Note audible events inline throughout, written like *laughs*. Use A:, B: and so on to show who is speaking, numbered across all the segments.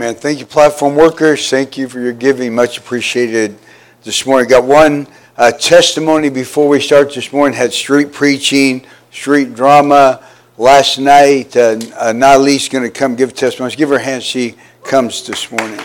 A: Amen. Thank you, platform workers. Thank you for your giving. Much appreciated this morning. Got one uh, testimony before we start this morning. Had street preaching, street drama last night. Uh, uh, going to come give testimony. Give her a hand. She comes this morning.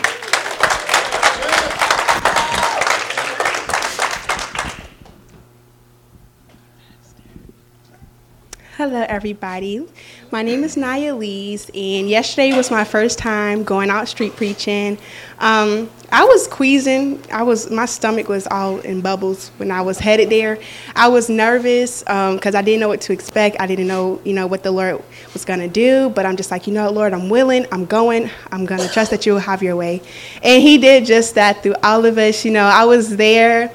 B: Hello, everybody. My name is Naya Lees, and yesterday was my first time going out street preaching. Um, I was queasing. I was my stomach was all in bubbles when I was headed there. I was nervous because um, I didn't know what to expect. I didn't know, you know, what the Lord was gonna do. But I'm just like, you know, Lord, I'm willing. I'm going. I'm gonna trust that you will have your way. And He did just that through all of us. You know, I was there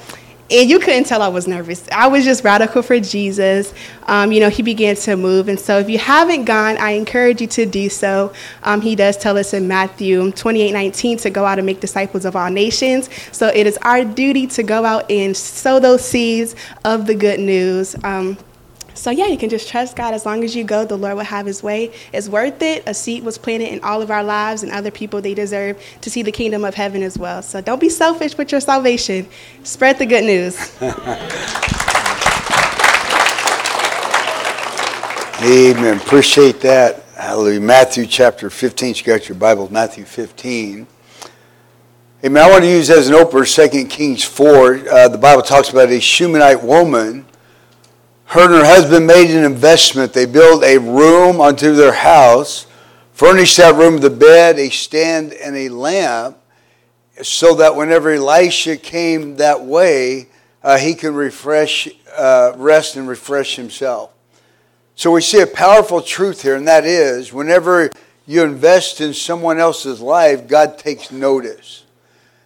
B: and you couldn't tell I was nervous. I was just radical for Jesus. Um, you know, he began to move. And so if you haven't gone, I encourage you to do so. Um, he does tell us in Matthew 28 19 to go out and make disciples of all nations. So it is our duty to go out and sow those seeds of the good news. Um, so yeah, you can just trust God as long as you go, the Lord will have his way. It's worth it. A seed was planted in all of our lives and other people they deserve to see the kingdom of heaven as well. So don't be selfish with your salvation. Spread the good news. *laughs*
A: Amen. Appreciate that. Hallelujah. Matthew chapter 15. You got your Bible, Matthew 15. Amen. I want to use as an opener 2 Kings 4. Uh, the Bible talks about a Shunammite woman her and her husband made an investment. They built a room unto their house, furnished that room with a bed, a stand, and a lamp, so that whenever Elisha came that way, uh, he could refresh, uh, rest and refresh himself. So we see a powerful truth here, and that is whenever you invest in someone else's life, God takes notice.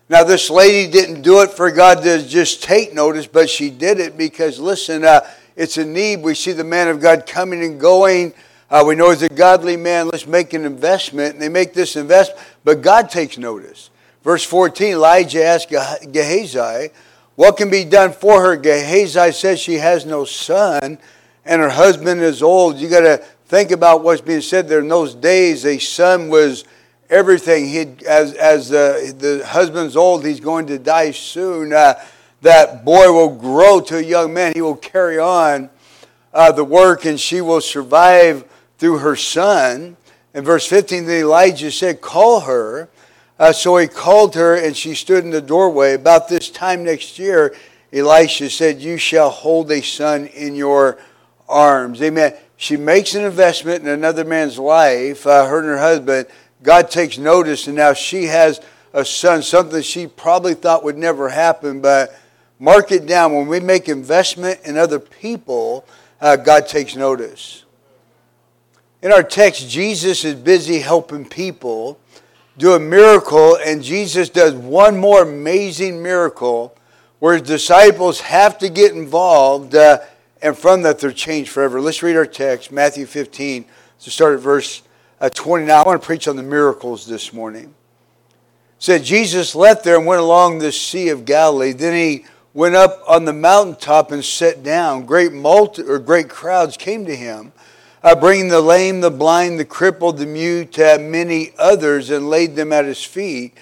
A: Now, this lady didn't do it for God to just take notice, but she did it because, listen, uh, it's a need. We see the man of God coming and going. Uh, we know he's a godly man. Let's make an investment. And they make this investment, but God takes notice. Verse 14 Elijah asked Gehazi, What can be done for her? Gehazi says she has no son and her husband is old. You got to think about what's being said there. In those days, a son was everything. He as as uh, the husband's old, he's going to die soon. Uh, that boy will grow to a young man. He will carry on uh, the work and she will survive through her son. In verse 15, then Elijah said, Call her. Uh, so he called her and she stood in the doorway. About this time next year, Elisha said, You shall hold a son in your arms. Amen. She makes an investment in another man's life, uh, her and her husband. God takes notice, and now she has a son, something she probably thought would never happen, but Mark it down. When we make investment in other people, uh, God takes notice. In our text, Jesus is busy helping people do a miracle, and Jesus does one more amazing miracle where his disciples have to get involved, uh, and from that they're changed forever. Let's read our text, Matthew 15, to start at verse uh, 29. I want to preach on the miracles this morning. It said Jesus left there and went along the Sea of Galilee. Then he went up on the mountaintop and sat down. Great multi, or great crowds came to him, uh, bringing the lame, the blind, the crippled, the mute, uh, many others, and laid them at his feet,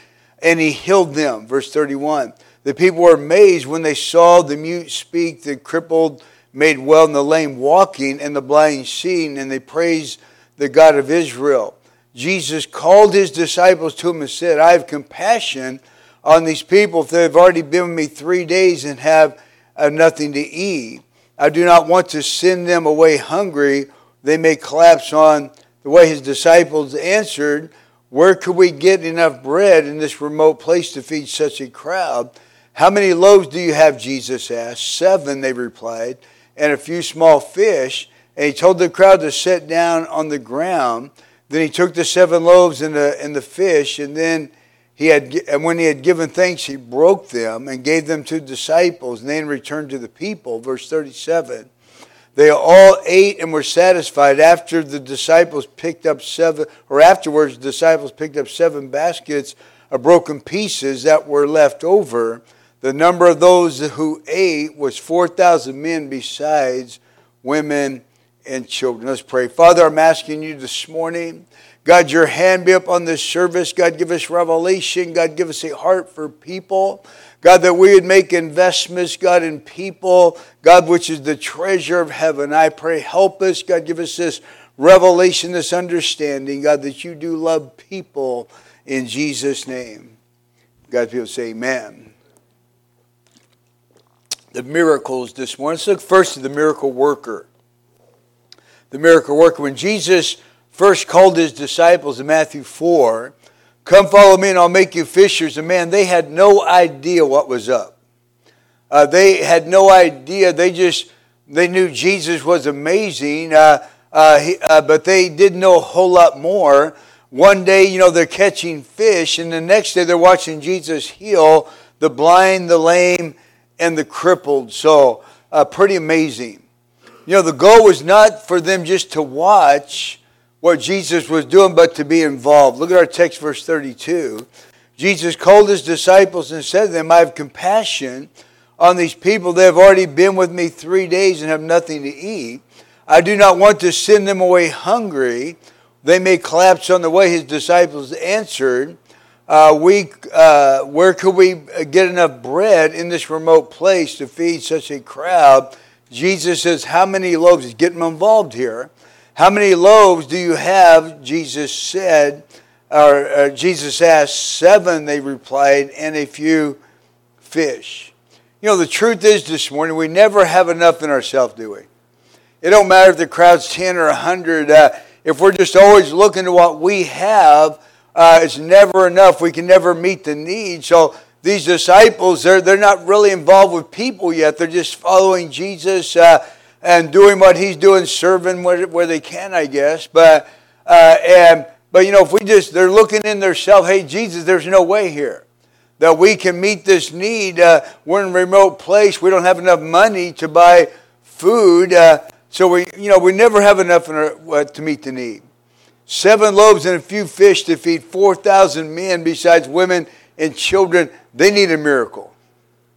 A: and he healed them. Verse 31. The people were amazed when they saw the mute speak, the crippled made well, and the lame walking, and the blind seeing, and they praised the God of Israel. Jesus called his disciples to him and said, I have compassion on these people if they've already been with me three days and have uh, nothing to eat. I do not want to send them away hungry. They may collapse on the way his disciples answered, Where could we get enough bread in this remote place to feed such a crowd? How many loaves do you have? Jesus asked. Seven, they replied, and a few small fish. And he told the crowd to sit down on the ground. Then he took the seven loaves and the, and the fish, and then he had, and when he had given thanks, he broke them and gave them to disciples, and then returned to the people. Verse 37. They all ate and were satisfied. After the disciples picked up seven, or afterwards, the disciples picked up seven baskets of broken pieces that were left over. The number of those who ate was 4,000 men, besides women and children. Let's pray. Father, I'm asking you this morning God, your hand be up on this service. God, give us revelation. God, give us a heart for people. God, that we would make investments, God, in people, God, which is the treasure of heaven. I pray, help us. God, give us this revelation, this understanding, God, that you do love people in Jesus' name. God, people say amen. The miracles this morning. Let's look first at the miracle worker. The miracle worker. When Jesus first called his disciples in Matthew 4, Come follow me and I'll make you fishers. And man, they had no idea what was up. Uh, they had no idea. They just, they knew Jesus was amazing, uh, uh, he, uh, but they didn't know a whole lot more. One day, you know, they're catching fish, and the next day they're watching Jesus heal the blind, the lame, and the crippled. So, uh, pretty amazing. You know, the goal was not for them just to watch, what Jesus was doing, but to be involved. Look at our text, verse 32. Jesus called his disciples and said to them, I have compassion on these people. They have already been with me three days and have nothing to eat. I do not want to send them away hungry. They may collapse on the way. His disciples answered, uh, we, uh, Where could we get enough bread in this remote place to feed such a crowd? Jesus says, How many loaves? He's getting involved here. How many loaves do you have? Jesus said, or, or Jesus asked, Seven, they replied, and a few fish. You know, the truth is this morning, we never have enough in ourselves, do we? It don't matter if the crowd's 10 or 100. Uh, if we're just always looking to what we have, uh, it's never enough. We can never meet the need. So these disciples, they're, they're not really involved with people yet. They're just following Jesus. Uh, and doing what he's doing, serving where, where they can, I guess. But uh, and but you know, if we just they're looking in their self, hey Jesus, there's no way here that we can meet this need. Uh, we're in a remote place. We don't have enough money to buy food, uh, so we you know we never have enough our, uh, to meet the need. Seven loaves and a few fish to feed four thousand men, besides women and children. They need a miracle,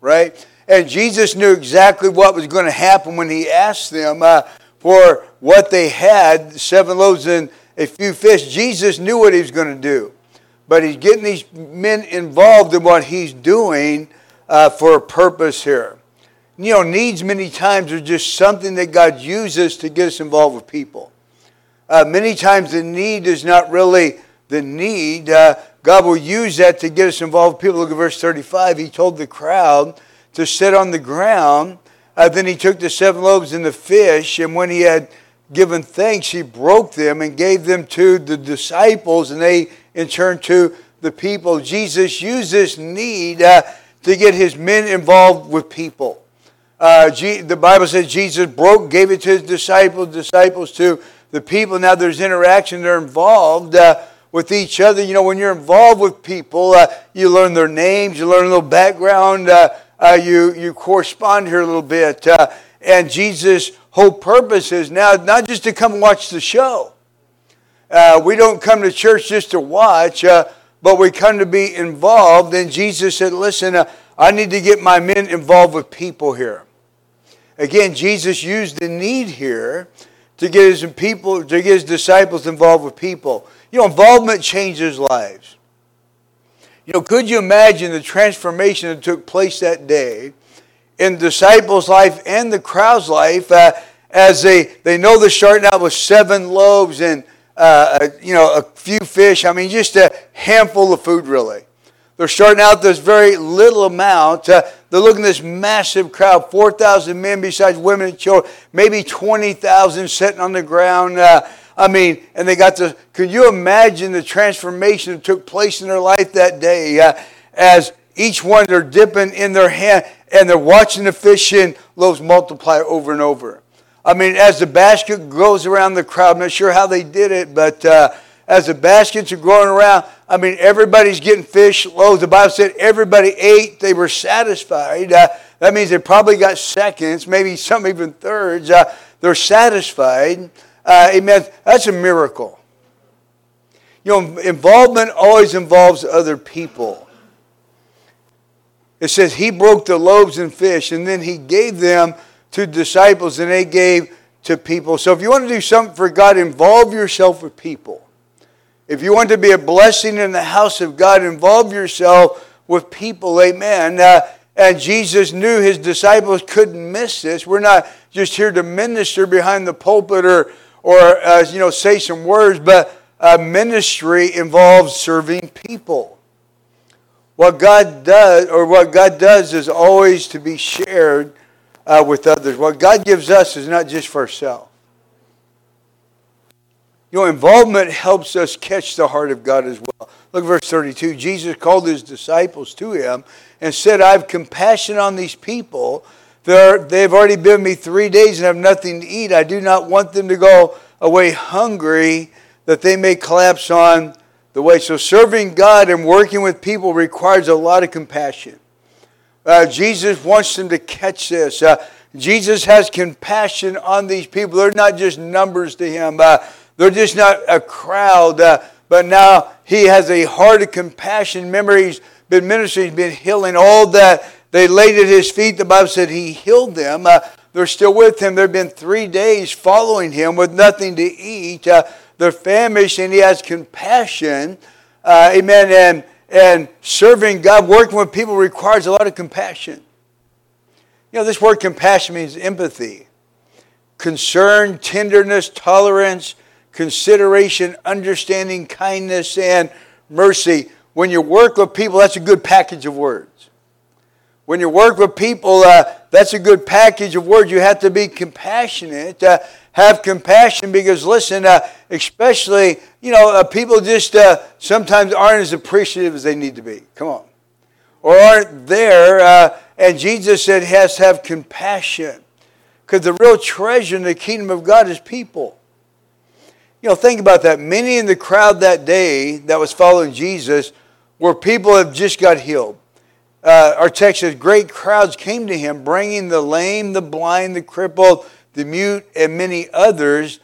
A: right? And Jesus knew exactly what was going to happen when he asked them uh, for what they had seven loaves and a few fish. Jesus knew what he was going to do. But he's getting these men involved in what he's doing uh, for a purpose here. You know, needs many times are just something that God uses to get us involved with people. Uh, many times the need is not really the need. Uh, God will use that to get us involved with people. Look at verse 35. He told the crowd, to sit on the ground. Uh, then he took the seven loaves and the fish, and when he had given thanks, he broke them and gave them to the disciples, and they in turn to the people. Jesus used this need uh, to get his men involved with people. Uh, G- the Bible says Jesus broke, gave it to his disciples, disciples to the people. Now there's interaction, they're involved uh, with each other. You know, when you're involved with people, uh, you learn their names, you learn a little background. Uh, you, you correspond here a little bit. Uh, and Jesus' whole purpose is now not just to come watch the show. Uh, we don't come to church just to watch, uh, but we come to be involved. And Jesus said, Listen, uh, I need to get my men involved with people here. Again, Jesus used the need here to get his people, to get his disciples involved with people. You know, involvement changes lives. You know, could you imagine the transformation that took place that day in the disciples' life and the crowd's life uh, as they, they know they're starting out with seven loaves and, uh, uh, you know, a few fish. I mean, just a handful of food, really. They're starting out this very little amount. Uh, they're looking at this massive crowd 4,000 men besides women and children, maybe 20,000 sitting on the ground. I mean, and they got to, could you imagine the transformation that took place in their life that day uh, as each one they're dipping in their hand and they're watching the fish and loaves multiply over and over. I mean, as the basket goes around the crowd, I'm not sure how they did it, but uh, as the baskets are going around, I mean, everybody's getting fish loaves. The Bible said everybody ate, they were satisfied. Uh, that means they probably got seconds, maybe some even thirds. Uh, they're satisfied. Uh, amen. That's a miracle. You know, involvement always involves other people. It says he broke the loaves and fish, and then he gave them to disciples, and they gave to people. So if you want to do something for God, involve yourself with people. If you want to be a blessing in the house of God, involve yourself with people. Amen. Uh, and Jesus knew his disciples couldn't miss this. We're not just here to minister behind the pulpit or, or uh, you know, say some words, but uh, ministry involves serving people. What God does, or what God does, is always to be shared uh, with others. What God gives us is not just for ourselves. You know, involvement helps us catch the heart of God as well. Look at verse 32. Jesus called his disciples to him and said, I have compassion on these people. They've already been me three days and have nothing to eat. I do not want them to go away hungry that they may collapse on the way. So, serving God and working with people requires a lot of compassion. Uh, Jesus wants them to catch this. Uh, Jesus has compassion on these people. They're not just numbers to him. Uh, they're just not a crowd, uh, but now he has a heart of compassion. Remember, he's been ministering, he's been healing all that they laid at his feet. The Bible said he healed them. Uh, they're still with him. They've been three days following him with nothing to eat. Uh, they're famished, and he has compassion. Uh, amen. And, and serving God, working with people requires a lot of compassion. You know, this word compassion means empathy, concern, tenderness, tolerance consideration, understanding, kindness, and mercy. When you work with people, that's a good package of words. When you work with people, uh, that's a good package of words. You have to be compassionate, uh, have compassion, because listen, uh, especially, you know, uh, people just uh, sometimes aren't as appreciative as they need to be. Come on. Or aren't there. Uh, and Jesus said has to have compassion. Because the real treasure in the kingdom of God is people. You know, think about that. Many in the crowd that day that was following Jesus were people that just got healed. Uh, our text says, Great crowds came to him, bringing the lame, the blind, the crippled, the mute, and many others,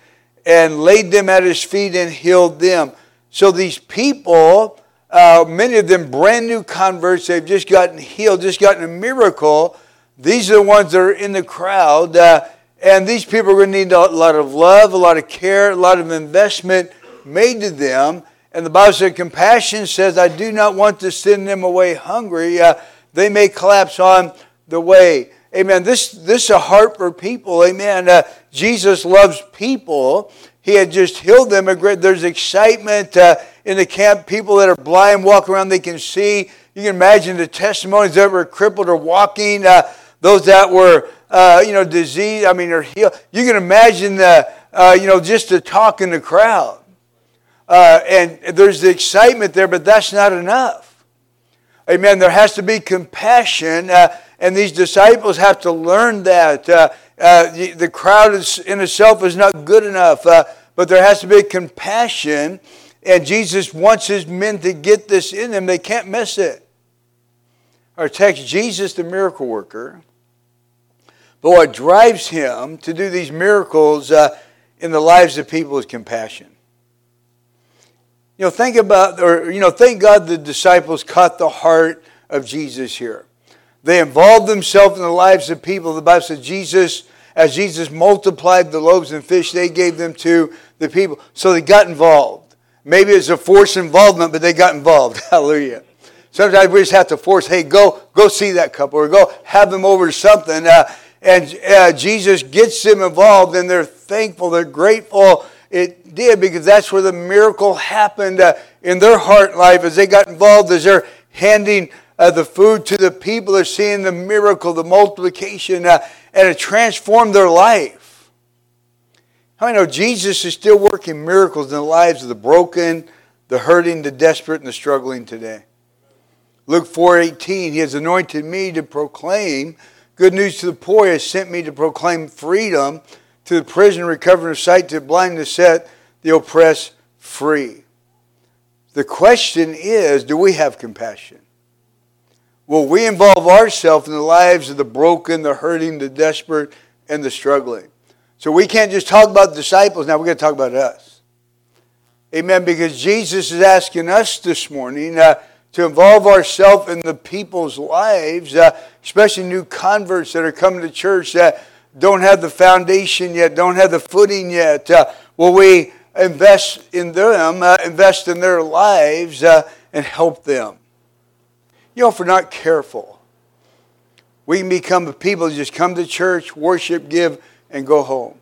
A: and laid them at his feet and healed them. So these people, uh, many of them brand new converts, they've just gotten healed, just gotten a miracle. These are the ones that are in the crowd. Uh, and these people are going to need a lot of love, a lot of care, a lot of investment made to them. And the Bible said, compassion says, I do not want to send them away hungry. Uh, they may collapse on the way. Amen. This, this is a heart for people. Amen. Uh, Jesus loves people. He had just healed them. There's excitement uh, in the camp. People that are blind walk around, they can see. You can imagine the testimonies that were crippled or walking, uh, those that were uh, you know, diseased, I mean, or heal. You can imagine the, uh, you know, just the talk in the crowd. Uh, and there's the excitement there, but that's not enough. Amen. There has to be compassion, uh, and these disciples have to learn that. Uh, uh, the, the, crowd is, in itself is not good enough, but there has to be compassion, and Jesus wants his men to get this in them. They can't miss it. Our text Jesus, the miracle worker, but what drives him to do these miracles uh, in the lives of people is compassion. You know, think about, or, you know, thank God the disciples caught the heart of Jesus here. They involved themselves in the lives of people. The Bible says Jesus, as Jesus multiplied the loaves and fish, they gave them to the people. So they got involved. Maybe it's a forced involvement, but they got involved. *laughs* Hallelujah. Sometimes we just have to force, hey, go, go see that couple or go have them over to something. Uh, and uh, Jesus gets them involved, and they're thankful, they're grateful it did because that's where the miracle happened uh, in their heart life as they got involved, as they're handing uh, the food to the people, they're seeing the miracle, the multiplication, uh, and it transformed their life. How I know Jesus is still working miracles in the lives of the broken, the hurting, the desperate, and the struggling today? Luke 4:18, He has anointed me to proclaim Good news to the poor He has sent me to proclaim freedom to the prisoner, recovering of sight, to the blind to set the oppressed free. The question is do we have compassion? Will we involve ourselves in the lives of the broken, the hurting, the desperate, and the struggling? So we can't just talk about disciples, now we're going to talk about us. Amen. Because Jesus is asking us this morning. Uh, to involve ourselves in the people's lives, uh, especially new converts that are coming to church that don't have the foundation yet, don't have the footing yet. Uh, will we invest in them, uh, invest in their lives, uh, and help them. You know, if we're not careful, we can become the people who just come to church, worship, give, and go home.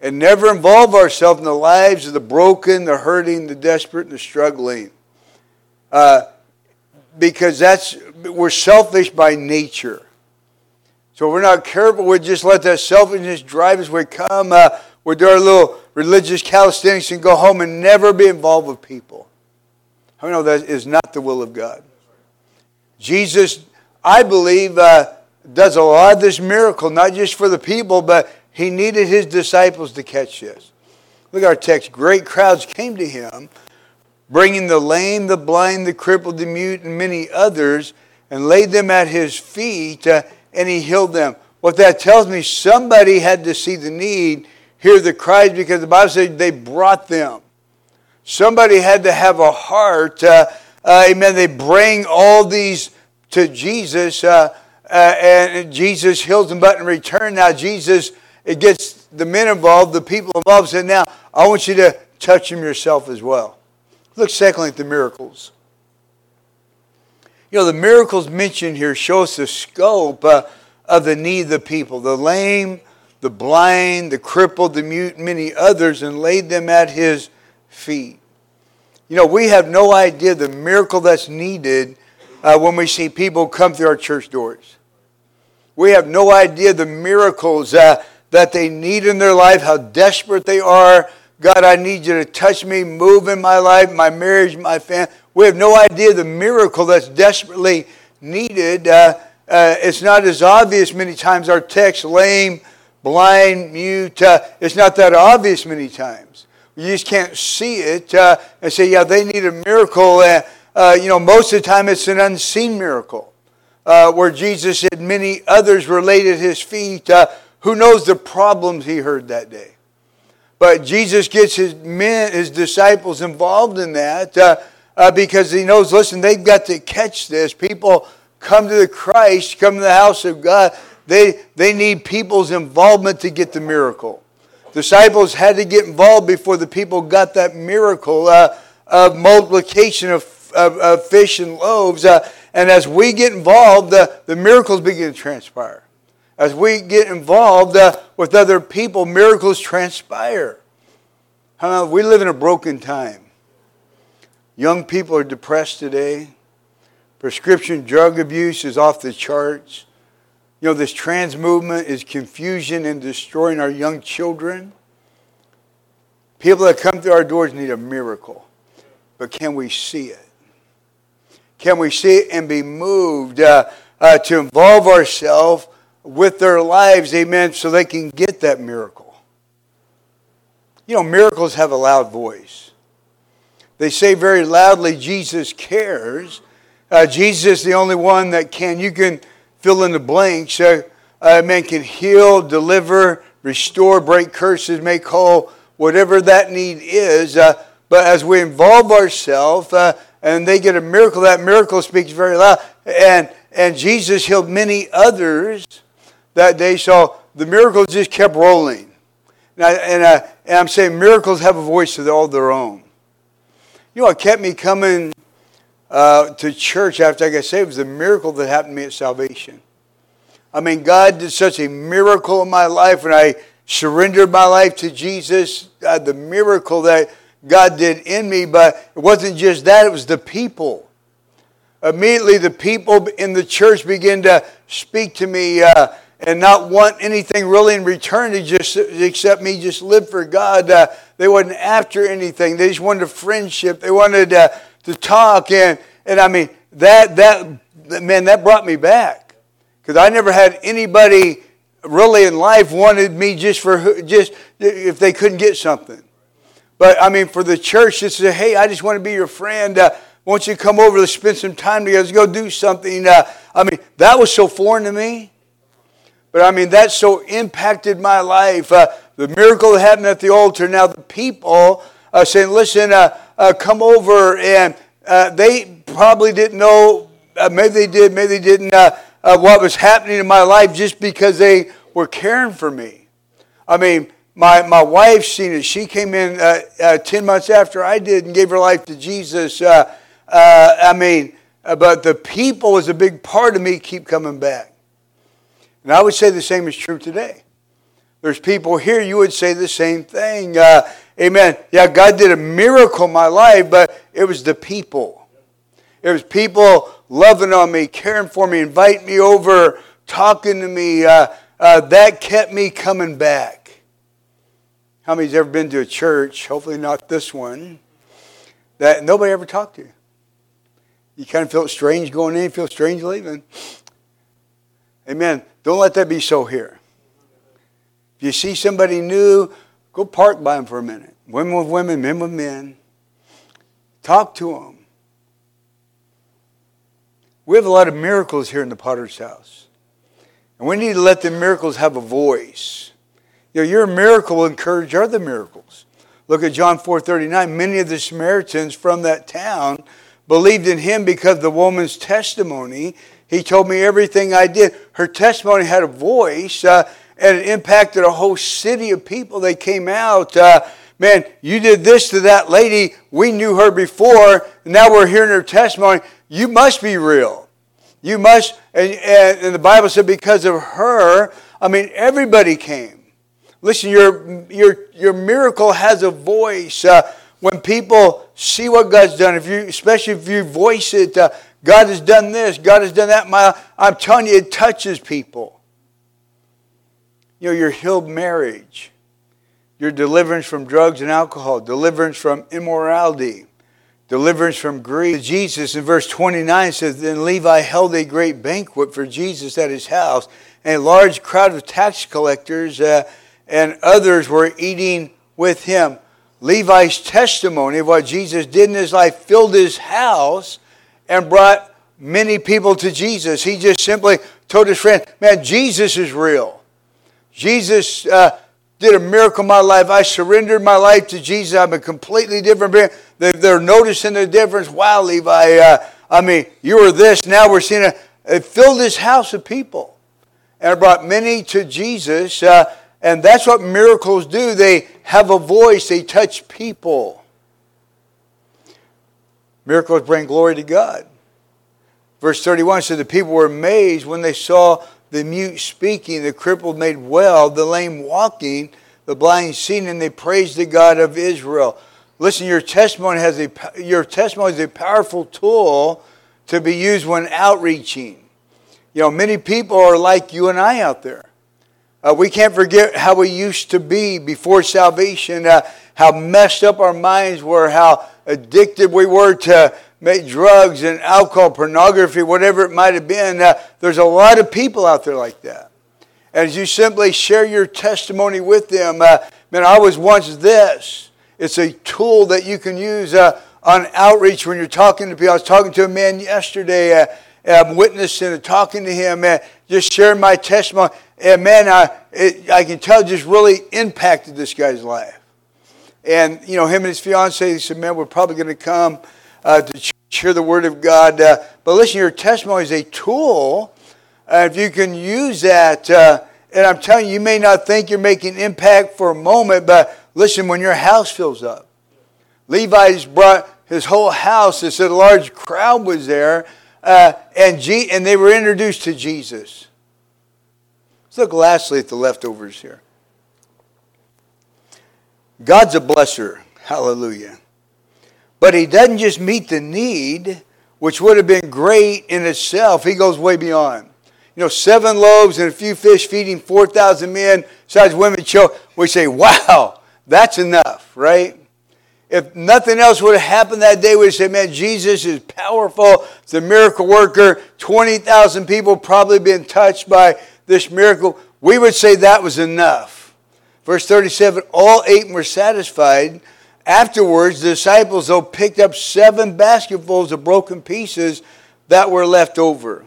A: And never involve ourselves in the lives of the broken, the hurting, the desperate, and the struggling. Uh, because that's we're selfish by nature. So we're not careful. We just let that selfishness drive us. We come, uh, we do our little religious calisthenics and go home and never be involved with people. I know that is not the will of God. Jesus, I believe, uh, does a lot of this miracle, not just for the people, but he needed his disciples to catch this. Look at our text. Great crowds came to him, bringing the lame, the blind, the crippled, the mute, and many others, and laid them at his feet, uh, and he healed them. What that tells me, somebody had to see the need, hear the cries, because the Bible says they brought them. Somebody had to have a heart. Uh, uh, amen. They bring all these to Jesus, uh, uh, and Jesus heals them. But in return, now Jesus it gets the men involved, the people involved. Said, now I want you to touch them yourself as well. Look secondly at the miracles. You know, the miracles mentioned here show us the scope uh, of the need of the people. The lame, the blind, the crippled, the mute, many others, and laid them at his feet. You know, we have no idea the miracle that's needed uh, when we see people come through our church doors. We have no idea the miracles uh, that they need in their life, how desperate they are. God, I need you to touch me, move in my life, my marriage, my family. We have no idea the miracle that's desperately needed. Uh, uh, it's not as obvious many times. Our text, lame, blind, mute, uh, it's not that obvious many times. You just can't see it uh, and say, yeah, they need a miracle. Uh, uh, you know, most of the time it's an unseen miracle where Jesus said many others related his feet. who knows the problems he heard that day? But Jesus gets his men, his disciples involved in that uh, because he knows, listen, they've got to catch this. People come to the Christ, come to the house of God. They, they need people's involvement to get the miracle. Disciples had to get involved before the people got that miracle uh, of multiplication of, of, of, fish and loaves. Uh, and as we get involved, the, miracles begin to transpire. As we get involved uh, with other people, miracles transpire. we live in a broken time. Young people are depressed today. Prescription drug abuse is off the charts. You know, this trans movement is confusion and destroying our young children. People that come through our doors need a miracle. But can we see it? Can we see it and be moved uh, uh, to involve ourselves with their lives, amen, so they can get that miracle? You know, miracles have a loud voice. They say very loudly, Jesus cares. Uh, Jesus is the only one that can. You can fill in the blanks. Uh, uh, man can heal, deliver, restore, break curses, make whole, whatever that need is. Uh, but as we involve ourselves uh, and they get a miracle, that miracle speaks very loud. And, and Jesus healed many others that day. So the miracles just kept rolling. And, I, and, I, and I'm saying miracles have a voice of all their own. You know what kept me coming uh, to church after I got saved was the miracle that happened to me at salvation. I mean, God did such a miracle in my life when I surrendered my life to Jesus. Uh, the miracle that God did in me, but it wasn't just that, it was the people. Immediately, the people in the church began to speak to me. Uh, and not want anything really in return to just accept me just live for God. Uh, they wasn't after anything. They just wanted a friendship. They wanted uh, to talk and and I mean that that man that brought me back because I never had anybody really in life wanted me just for just if they couldn't get something. But I mean for the church to say, hey, I just want to be your friend. Uh, won't you come over to spend some time together? Let's go do something. Uh, I mean that was so foreign to me. But I mean, that so impacted my life. Uh, the miracle that happened at the altar. Now, the people uh, saying, listen, uh, uh come over. And uh, they probably didn't know, uh, maybe they did, maybe they didn't, what was happening in my life just because they were caring for me. I mean, my, my wife seen it. She came in uh, uh, 10 months after I did and gave her life to Jesus. I mean, but the people was a big part of me keep coming back. And I would say the same is true today. There's people here, you would say the same thing. Uh, amen. Yeah, God did a miracle in my life, but it was the people. It was people loving on me, caring for me, inviting me over, talking to me. Uh, uh, that kept me coming back. How many's ever been to a church, hopefully not this one, that nobody ever talked to you? Kind of feel strange going in, feel strange leaving. Amen. Don't let that be so here. If you see somebody new, go park by them for a minute. Women with women, men with men. Talk to them. We have a lot of miracles here in the potter's house. And we need to let the miracles have a voice. You know, your miracle will encourage other miracles. Look at John 4:39. Many of the Samaritans from that town believed in him because the woman's testimony. He told me everything I did. Her testimony had a voice, uh, and it impacted a whole city of people. They came out. Uh, man, you did this to that lady. We knew her before. Now we're hearing her testimony. You must be real. You must, and, and the Bible said because of her, I mean, everybody came. Listen, your, your, your miracle has a voice. Uh, when people see what God's done, if you, especially if you voice it, uh, God has done this, God has done that. My, I'm telling you, it touches people. You know, your healed marriage, your deliverance from drugs and alcohol, deliverance from immorality, deliverance from greed. Jesus in verse 29 says, Then Levi held a great banquet for Jesus at his house, and a large crowd of tax collectors uh, and others were eating with him. Levi's testimony of what Jesus did in his life filled his house and brought many people to Jesus. He just simply told his friend, Man, Jesus is real. Jesus uh, did a miracle in my life. I surrendered my life to Jesus. I'm a completely different being. They're noticing the difference. Wow, Levi, uh, I mean, you were this. Now we're seeing it. It filled this house of people. And brought many to Jesus. Uh, and that's what miracles do. They have a voice, they touch people. Miracles bring glory to God. Verse 31 says the people were amazed when they saw the mute speaking, the crippled made well, the lame walking, the blind seeing, and they praised the God of Israel. Listen, your testimony has a your testimony is a powerful tool to be used when outreaching. You know, many people are like you and I out there. Uh, we can't forget how we used to be before salvation, uh, how messed up our minds were, how addicted we were to make drugs and alcohol, pornography, whatever it might have been. Uh, there's a lot of people out there like that. As you simply share your testimony with them, uh, man, I was once this. It's a tool that you can use uh, on outreach when you're talking to people. I was talking to a man yesterday. Uh, I'm witnessing and talking to him, and just sharing my testimony. And man, I, it, I can tell just really impacted this guy's life. And, you know, him and his fiance, he said, man, we're probably going to come uh, to share the word of God. Uh, but listen, your testimony is a tool. Uh, if you can use that, uh, and I'm telling you, you may not think you're making impact for a moment, but listen, when your house fills up, Levi's brought his whole house. Said a large crowd was there, uh, and, G- and they were introduced to Jesus. Let's look lastly at the leftovers here. God's a blesser. Hallelujah. But he doesn't just meet the need, which would have been great in itself. He goes way beyond. You know, seven loaves and a few fish feeding 4,000 men, besides women, children. We say, wow, that's enough, right? If nothing else would have happened that day, we'd say, man, Jesus is powerful. It's a miracle worker. 20,000 people probably been touched by this miracle. We would say that was enough. Verse 37 all ate were satisfied. Afterwards, the disciples, though, picked up seven basketfuls of broken pieces that were left over.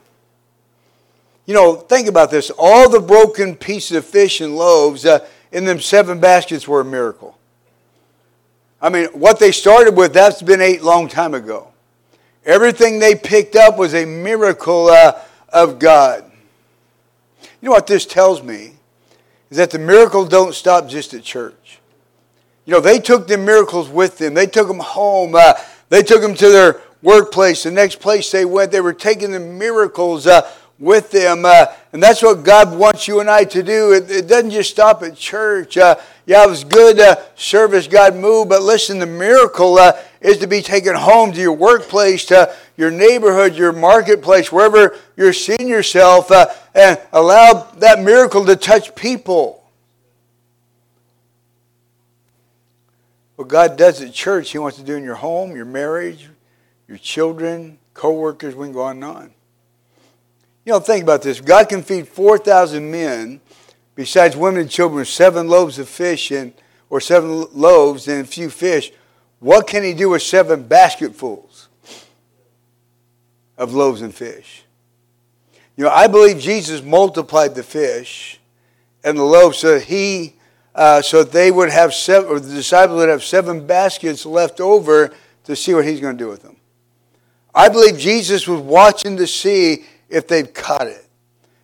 A: You know, think about this. All the broken pieces of fish and loaves uh, in them seven baskets were a miracle. I mean, what they started with, that's been ate long time ago. Everything they picked up was a miracle uh, of God. You know what this tells me? Is that the miracles don't stop just at church. You know, they took the miracles with them. They took them home. Uh, they took them to their workplace. The next place they went, they were taking the miracles uh, with them. Uh, and that's what God wants you and I to do. It, it doesn't just stop at church. Uh, yeah, it was good uh, service, God moved, but listen, the miracle uh, is to be taken home to your workplace, to your neighborhood, your marketplace, wherever you're seeing yourself, uh, and allow that miracle to touch people. What God does at church, He wants to do in your home, your marriage, your children, co workers, we can go on and on. You know, think about this. God can feed 4,000 men, besides women and children, with seven loaves of fish and or seven loaves and a few fish. What can he do with seven basketfuls of loaves and fish? You know, I believe Jesus multiplied the fish and the loaves so that he, uh, so they would have seven, or the disciples would have seven baskets left over to see what he's going to do with them. I believe Jesus was watching to see if they've caught it,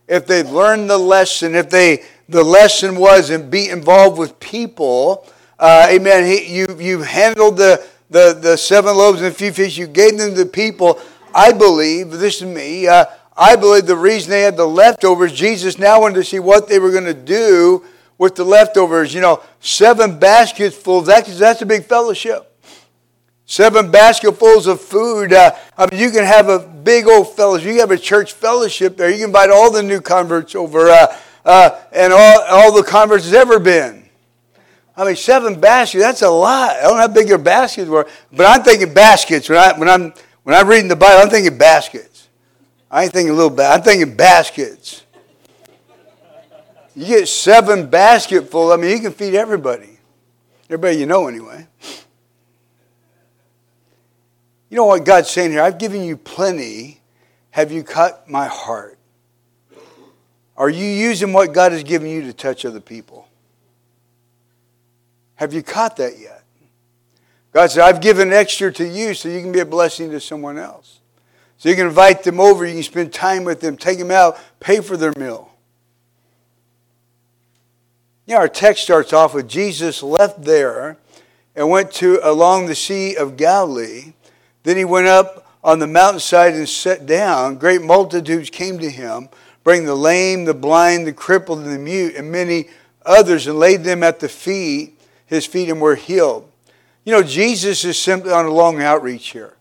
A: if they've learned the lesson, if they the lesson was and be involved with people. Uh, amen. He, you you handled the, the the seven loaves and a few fish. You gave them to people. I believe this is me. Uh, I believe the reason they had the leftovers, Jesus now wanted to see what they were going to do with the leftovers. You know, seven baskets full. That's that's a big fellowship seven basketfuls of food. Uh, I mean, you can have a big old fellowship. You can have a church fellowship there. You can invite all the new converts over uh, uh, and all, all the converts has ever been. I mean, seven baskets, that's a lot. I don't know how big your baskets were, but I'm thinking baskets. When, I, when, I'm, when I'm reading the Bible, I'm thinking baskets. I ain't thinking little ba- I'm thinking baskets. You get seven basketful, I mean, you can feed everybody. Everybody you know, anyway. You know what God's saying here? I've given you plenty. Have you cut my heart? Are you using what God has given you to touch other people? Have you caught that yet? God said, I've given extra to you so you can be a blessing to someone else. So you can invite them over, you can spend time with them, take them out, pay for their meal. You know, our text starts off with Jesus left there and went to along the Sea of Galilee then he went up on the mountainside and sat down. Great multitudes came to him, bringing the lame, the blind, the crippled, and the mute, and many others, and laid them at the feet, his feet, and were healed. You know, Jesus is simply on a long outreach here.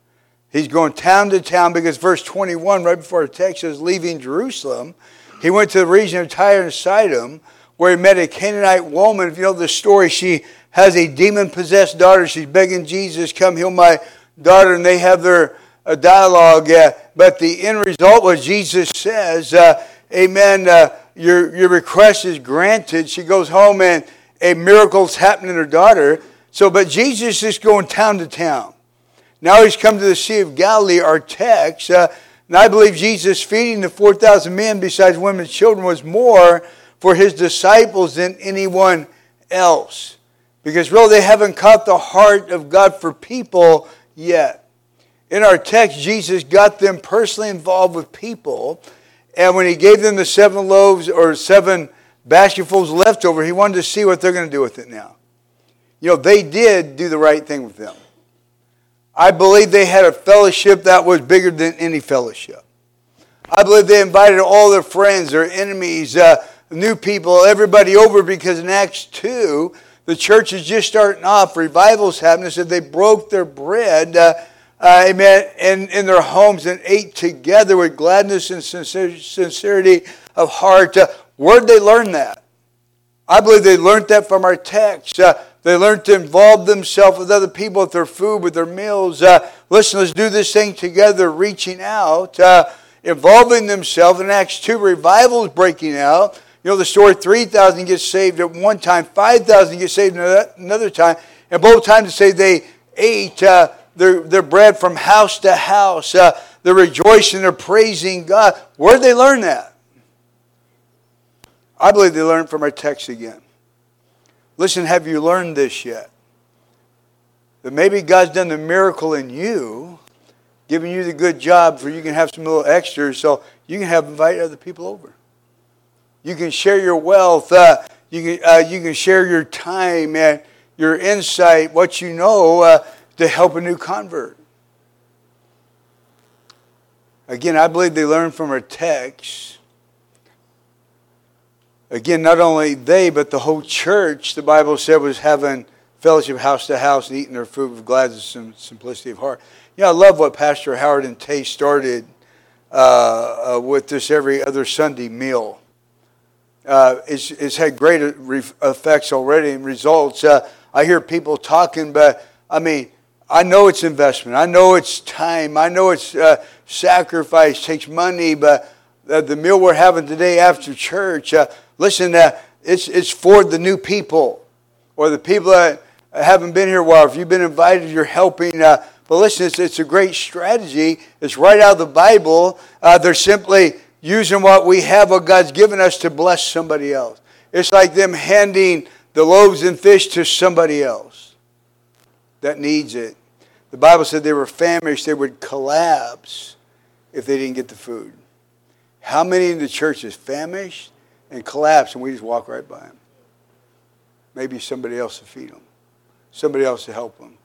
A: He's going town to town because verse 21, right before our text, says, leaving Jerusalem, he went to the region of Tyre and Sidon, where he met a Canaanite woman. If you know the story, she has a demon possessed daughter. She's begging Jesus, come heal my daughter and they have their uh, dialogue. Uh, but the end result was Jesus says, uh, Amen, uh, your, your request is granted. She goes home and a miracle's happening in her daughter. So, but Jesus is going town to town. Now he's come to the Sea of Galilee, our text. Uh, and I believe Jesus feeding the 4,000 men, besides women and children, was more for his disciples than anyone else. Because really, they haven't caught the heart of God for people yet. In our text, Jesus got them personally involved with people, and when he gave them the seven loaves or seven basketfuls left over, he wanted to see what they're going to do with it now. You know, they did do the right thing with them. I believe they had a fellowship that was bigger than any fellowship. I believe they invited all their friends, their enemies, uh, new people, everybody over because in Acts 2, the church is just starting off. Revival's happening. So they broke their bread, uh, uh, amen, in, in their homes and ate together with gladness and sincerity of heart. Uh, where'd they learn that? I believe they learned that from our text. Uh, they learned to involve themselves with other people with their food, with their meals. Uh, listen, let's do this thing together, reaching out, uh, involving themselves. In Acts 2, revival is breaking out. You know the story 3,000 get saved at one time, 5,000 get saved another time. And both times they say they ate uh, their, their bread from house to house. Uh, they're rejoicing, they're praising God. Where did they learn that? I believe they learned from our text again. Listen, have you learned this yet? That maybe God's done the miracle in you, giving you the good job for you can have some little extras so you can have invite other people over. You can share your wealth. Uh, You can, uh, you can share your time and your insight, what you know, uh, to help a new convert. Again, I believe they learned from our text. Again, not only they, but the whole church, the Bible said, was having fellowship house to house and eating their food with gladness and simplicity of heart. Yeah, I love what Pastor Howard and Tay started uh, uh, with this every other Sunday meal. Uh, it's, it's had great effects already and results. Uh, I hear people talking, but I mean, I know it's investment. I know it's time. I know it's uh, sacrifice, takes money, but the meal we're having today after church, uh, listen, it's, it's for the new people or the people that haven't been here a while. If you've been invited, you're helping. Uh, but listen, it's, it's, a great strategy. It's right out of the Bible. Uh, they're simply using what we have, what God's given us, to bless somebody else. It's like them handing the loaves and fish to somebody else that needs it. The Bible said they were famished, they would collapse if they didn't get the food. How many in the church is famished and collapse and we just walk right by them? Maybe somebody else to feed them, somebody else to help them.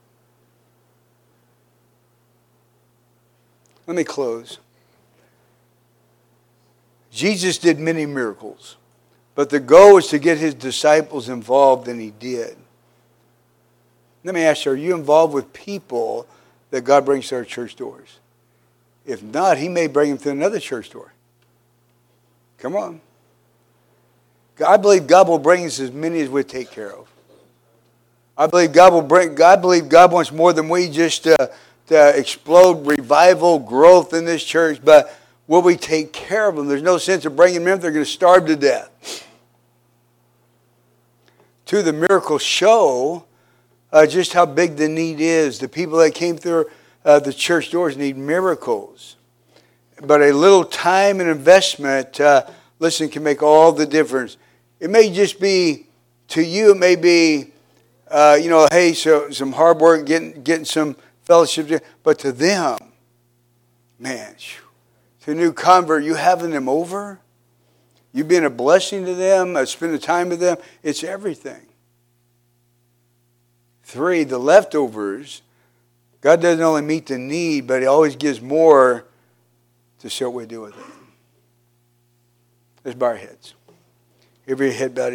A: Let me close. Jesus did many miracles, but the goal was to get his disciples involved, and he did. Let me ask you, are you involved with people that God brings to our church doors? If not, he may bring them to another church door. Come on. I believe God will bring us as many as we take care of. I believe God will bring. God believe God wants more than we just to, to explode revival growth in this church, but will we take care of them? There's no sense of bringing them in; they're going to starve to death. To the miracle show uh, just how big the need is. The people that came through uh, the church doors need miracles, but a little time and investment, uh, listen, can make all the difference. It may just be to you. It may be, uh, you know, hey, so some hard work, getting getting some fellowship, but to them, man to a new convert, you having them over, you being a blessing to them, uh, spending time with them, it's everything. Three, the leftovers, God doesn't only meet the need, but He always gives more to show what we do with it. Let's bow our heads. Every head bowed, every